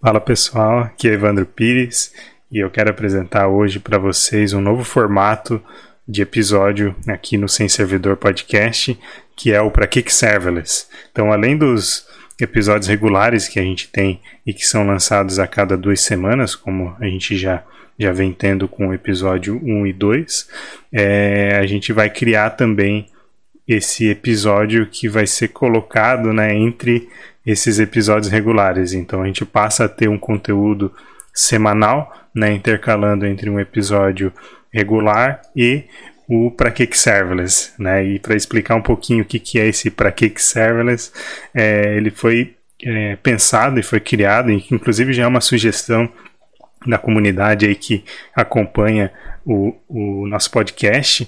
Fala pessoal, aqui é Evandro Pires e eu quero apresentar hoje para vocês um novo formato de episódio aqui no Sem Servidor Podcast, que é o Pra Que Serverless. Então, além dos episódios regulares que a gente tem e que são lançados a cada duas semanas, como a gente já, já vem tendo com o episódio 1 e 2, é, a gente vai criar também esse episódio que vai ser colocado né, entre esses episódios regulares. Então a gente passa a ter um conteúdo semanal, né, intercalando entre um episódio regular e o para que serverless, né? E para explicar um pouquinho o que, que é esse para que serverless, é, ele foi é, pensado e foi criado, e inclusive já é uma sugestão da comunidade aí que acompanha o, o nosso podcast,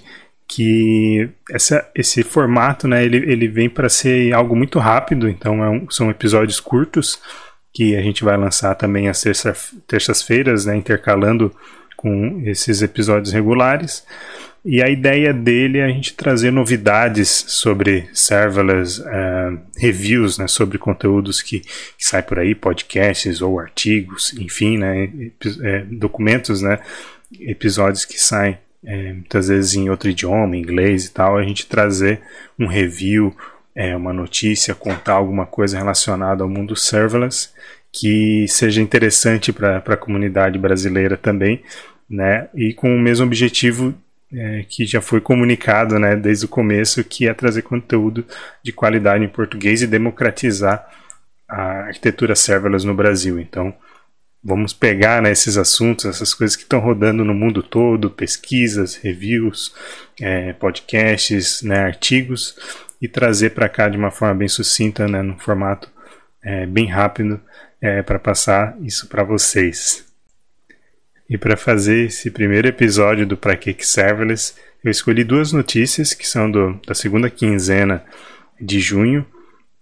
que essa, esse formato, né, ele, ele vem para ser algo muito rápido, então é um, são episódios curtos que a gente vai lançar também às terça, terças-feiras, né, intercalando com esses episódios regulares. E a ideia dele é a gente trazer novidades sobre serverless, uh, reviews né, sobre conteúdos que, que saem por aí, podcasts ou artigos, enfim, né, é, documentos, né, episódios que saem é, muitas vezes em outro idioma, inglês e tal, a gente trazer um review, é, uma notícia, contar alguma coisa relacionada ao mundo serverless que seja interessante para a comunidade brasileira também, né? E com o mesmo objetivo é, que já foi comunicado, né, desde o começo, que é trazer conteúdo de qualidade em português e democratizar a arquitetura serverless no Brasil. Então, vamos pegar né, esses assuntos, essas coisas que estão rodando no mundo todo, pesquisas, reviews, é, podcasts, né, artigos, e trazer para cá de uma forma bem sucinta, né, num formato é, bem rápido, é, para passar isso para vocês. E para fazer esse primeiro episódio do Pra Que Serverless, eu escolhi duas notícias que são do, da segunda quinzena de junho,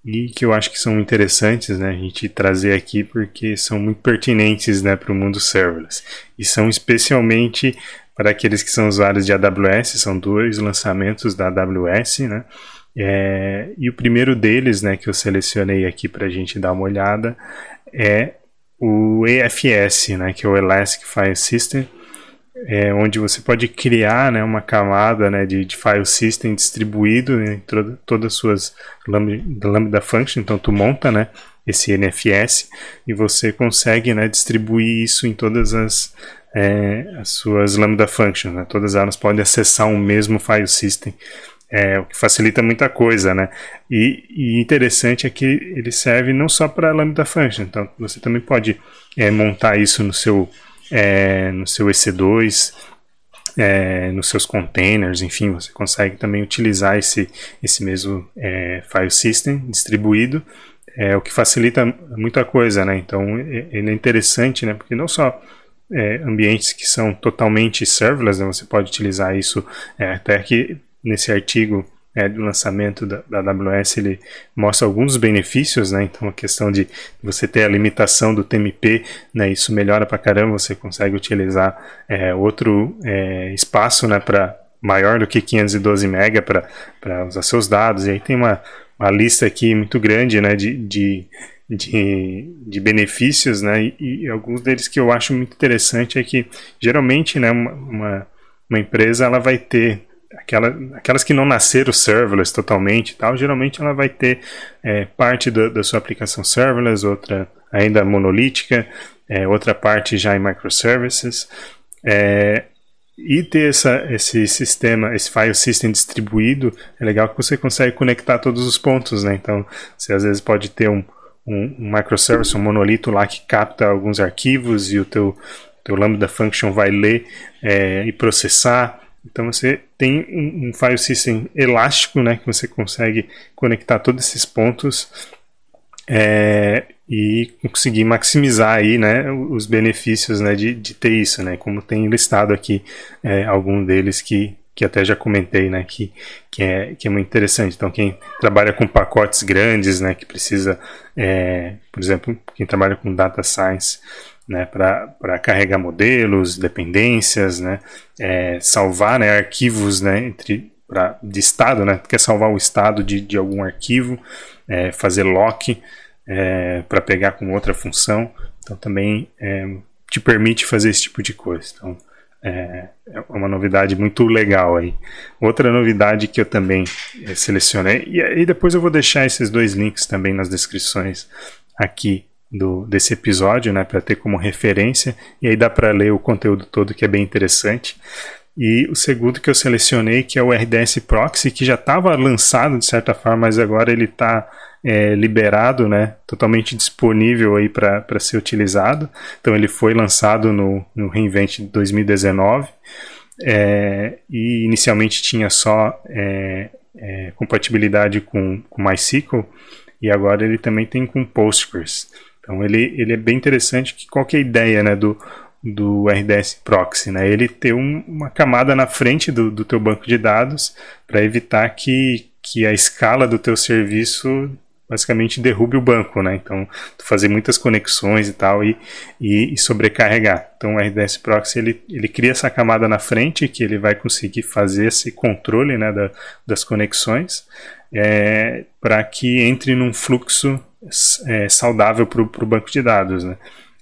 e que eu acho que são interessantes né, a gente trazer aqui porque são muito pertinentes né, para o mundo serverless e são especialmente para aqueles que são usuários de AWS, são dois lançamentos da AWS, né? É, e o primeiro deles, né, que eu selecionei aqui para a gente dar uma olhada, é o EFS, né, que é o Elastic File System, é, onde você pode criar né, uma camada né, de, de file system distribuído em toda, todas as suas lambda, lambda function. Então, tu monta né, esse NFS e você consegue né, distribuir isso em todas as, é, as suas lambda functions. Né? Todas elas podem acessar um mesmo file system. É, o que facilita muita coisa, né? E, e interessante é que ele serve não só para lambda function, então você também pode é, montar isso no seu é, no seu EC2, é, nos seus containers, enfim, você consegue também utilizar esse, esse mesmo é, file system distribuído, é, o que facilita muita coisa, né? Então, ele é interessante, né? Porque não só é, ambientes que são totalmente serverless, né? você pode utilizar isso é, até que nesse artigo é, do lançamento da, da, AWS, ele mostra alguns benefícios, né? Então a questão de você ter a limitação do TMP, né? Isso melhora para caramba, você consegue utilizar é, outro é, espaço, né? Para maior do que 512 MB para usar seus dados. E aí tem uma, uma lista aqui muito grande, né? De, de de, de, benefícios, né? E, e, alguns deles que eu acho muito interessante é que geralmente, né, uma, uma empresa ela vai ter aquela, aquelas que não nasceram serverless totalmente tal, geralmente ela vai ter é, parte do, da sua aplicação serverless, outra ainda monolítica, é, outra parte já em microservices. É, e ter essa, esse sistema, esse file system distribuído, é legal que você consegue conectar todos os pontos, né? Então, você às vezes pode ter um, um, um microservice, um monolito lá que capta alguns arquivos e o teu, teu Lambda Function vai ler é, e processar então você tem um, um file system elástico, né, que você consegue conectar todos esses pontos é, e conseguir maximizar aí, né, os benefícios, né, de, de ter isso, né, como tem listado aqui é, algum deles que que até já comentei, né, que, que, é, que é muito interessante. Então, quem trabalha com pacotes grandes, né, que precisa, é, por exemplo, quem trabalha com data science, né, para carregar modelos, dependências, né, é, salvar né, arquivos né, entre, pra, de estado, né, quer salvar o estado de, de algum arquivo, é, fazer lock é, para pegar com outra função. Então também é, te permite fazer esse tipo de coisa. Então é, é uma novidade muito legal aí. Outra novidade que eu também é, selecionei, e aí depois eu vou deixar esses dois links também nas descrições aqui do, desse episódio, né, para ter como referência, e aí dá para ler o conteúdo todo que é bem interessante. E o segundo que eu selecionei, que é o RDS Proxy, que já estava lançado de certa forma, mas agora ele está é, liberado, né, totalmente disponível aí para ser utilizado. Então ele foi lançado no, no Reinvent 2019 é, e inicialmente tinha só é, é, compatibilidade com, com MySQL e agora ele também tem com Postgres. Então ele, ele é bem interessante que qual que é a ideia né, do, do RDS Proxy, né? Ele ter um, uma camada na frente do, do teu banco de dados para evitar que, que a escala do teu serviço basicamente derrube o banco, né? Então, fazer muitas conexões e tal e, e, e, sobrecarregar. Então, o RDS Proxy ele, ele cria essa camada na frente que ele vai conseguir fazer esse controle, né, da, das conexões é, para que entre num fluxo é, saudável para o banco de dados, né?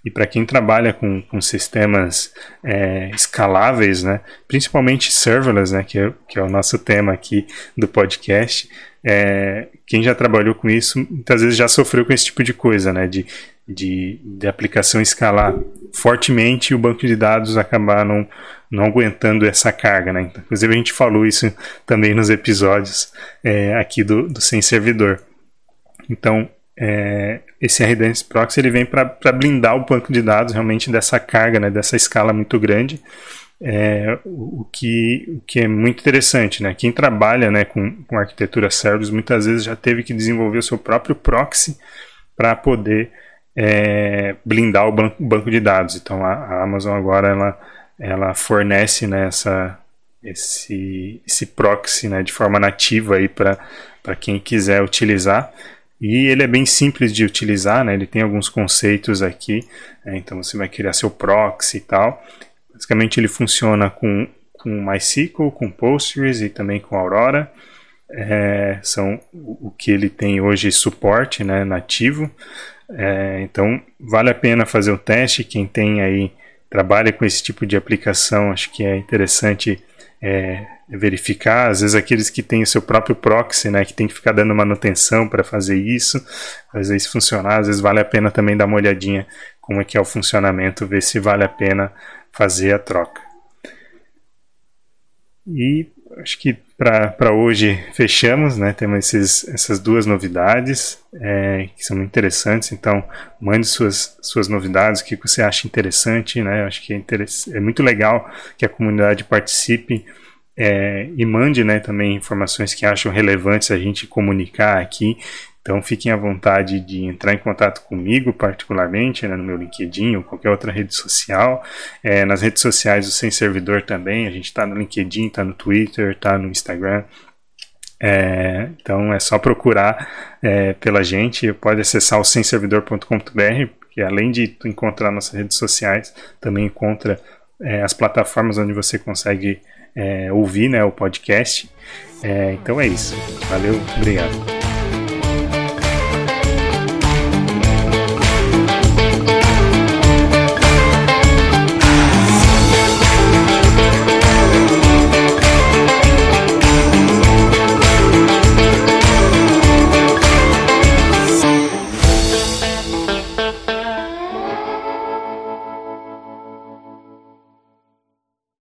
E para quem trabalha com, com sistemas é, escaláveis, né, principalmente serverless, né, que é, que é o nosso tema aqui do podcast, é, quem já trabalhou com isso muitas vezes já sofreu com esse tipo de coisa, né, de, de, de aplicação escalar fortemente e o banco de dados acabar não, não aguentando essa carga. Né? Inclusive a gente falou isso também nos episódios é, aqui do, do Sem Servidor. Então, é, esse RDS Proxy ele vem para blindar o banco de dados realmente dessa carga, né, dessa escala muito grande, é, o, que, o que é muito interessante. Né? Quem trabalha né, com, com arquitetura serverless muitas vezes já teve que desenvolver o seu próprio proxy para poder é, blindar o banco, banco, de dados. Então a, a, Amazon agora ela, ela fornece né, essa, esse, esse proxy né, de forma nativa para quem quiser utilizar. E ele é bem simples de utilizar, né? ele tem alguns conceitos aqui, né? então você vai criar seu proxy e tal. Basicamente ele funciona com, com MySQL, com Postgres e também com Aurora. É, são o que ele tem hoje suporte né, nativo. É, então vale a pena fazer o teste. Quem tem aí trabalha com esse tipo de aplicação, acho que é interessante é, verificar. Às vezes aqueles que têm o seu próprio proxy, né, que tem que ficar dando manutenção para fazer isso, fazer isso funcionar. Às vezes vale a pena também dar uma olhadinha como é que é o funcionamento, ver se vale a pena fazer a troca. E acho que para hoje fechamos, né? Temos esses, essas duas novidades é, que são muito interessantes. Então, mande suas, suas novidades, o que você acha interessante, né? Acho que é, é muito legal que a comunidade participe é, e mande né, também informações que acham relevantes a gente comunicar aqui. Então fiquem à vontade de entrar em contato comigo, particularmente, né, no meu LinkedIn ou qualquer outra rede social. É, nas redes sociais do Sem Servidor também, a gente está no LinkedIn, está no Twitter, está no Instagram. É, então é só procurar é, pela gente, pode acessar o semservidor.com.br, que além de encontrar nossas redes sociais, também encontra é, as plataformas onde você consegue é, ouvir né, o podcast. É, então é isso. Valeu, obrigado.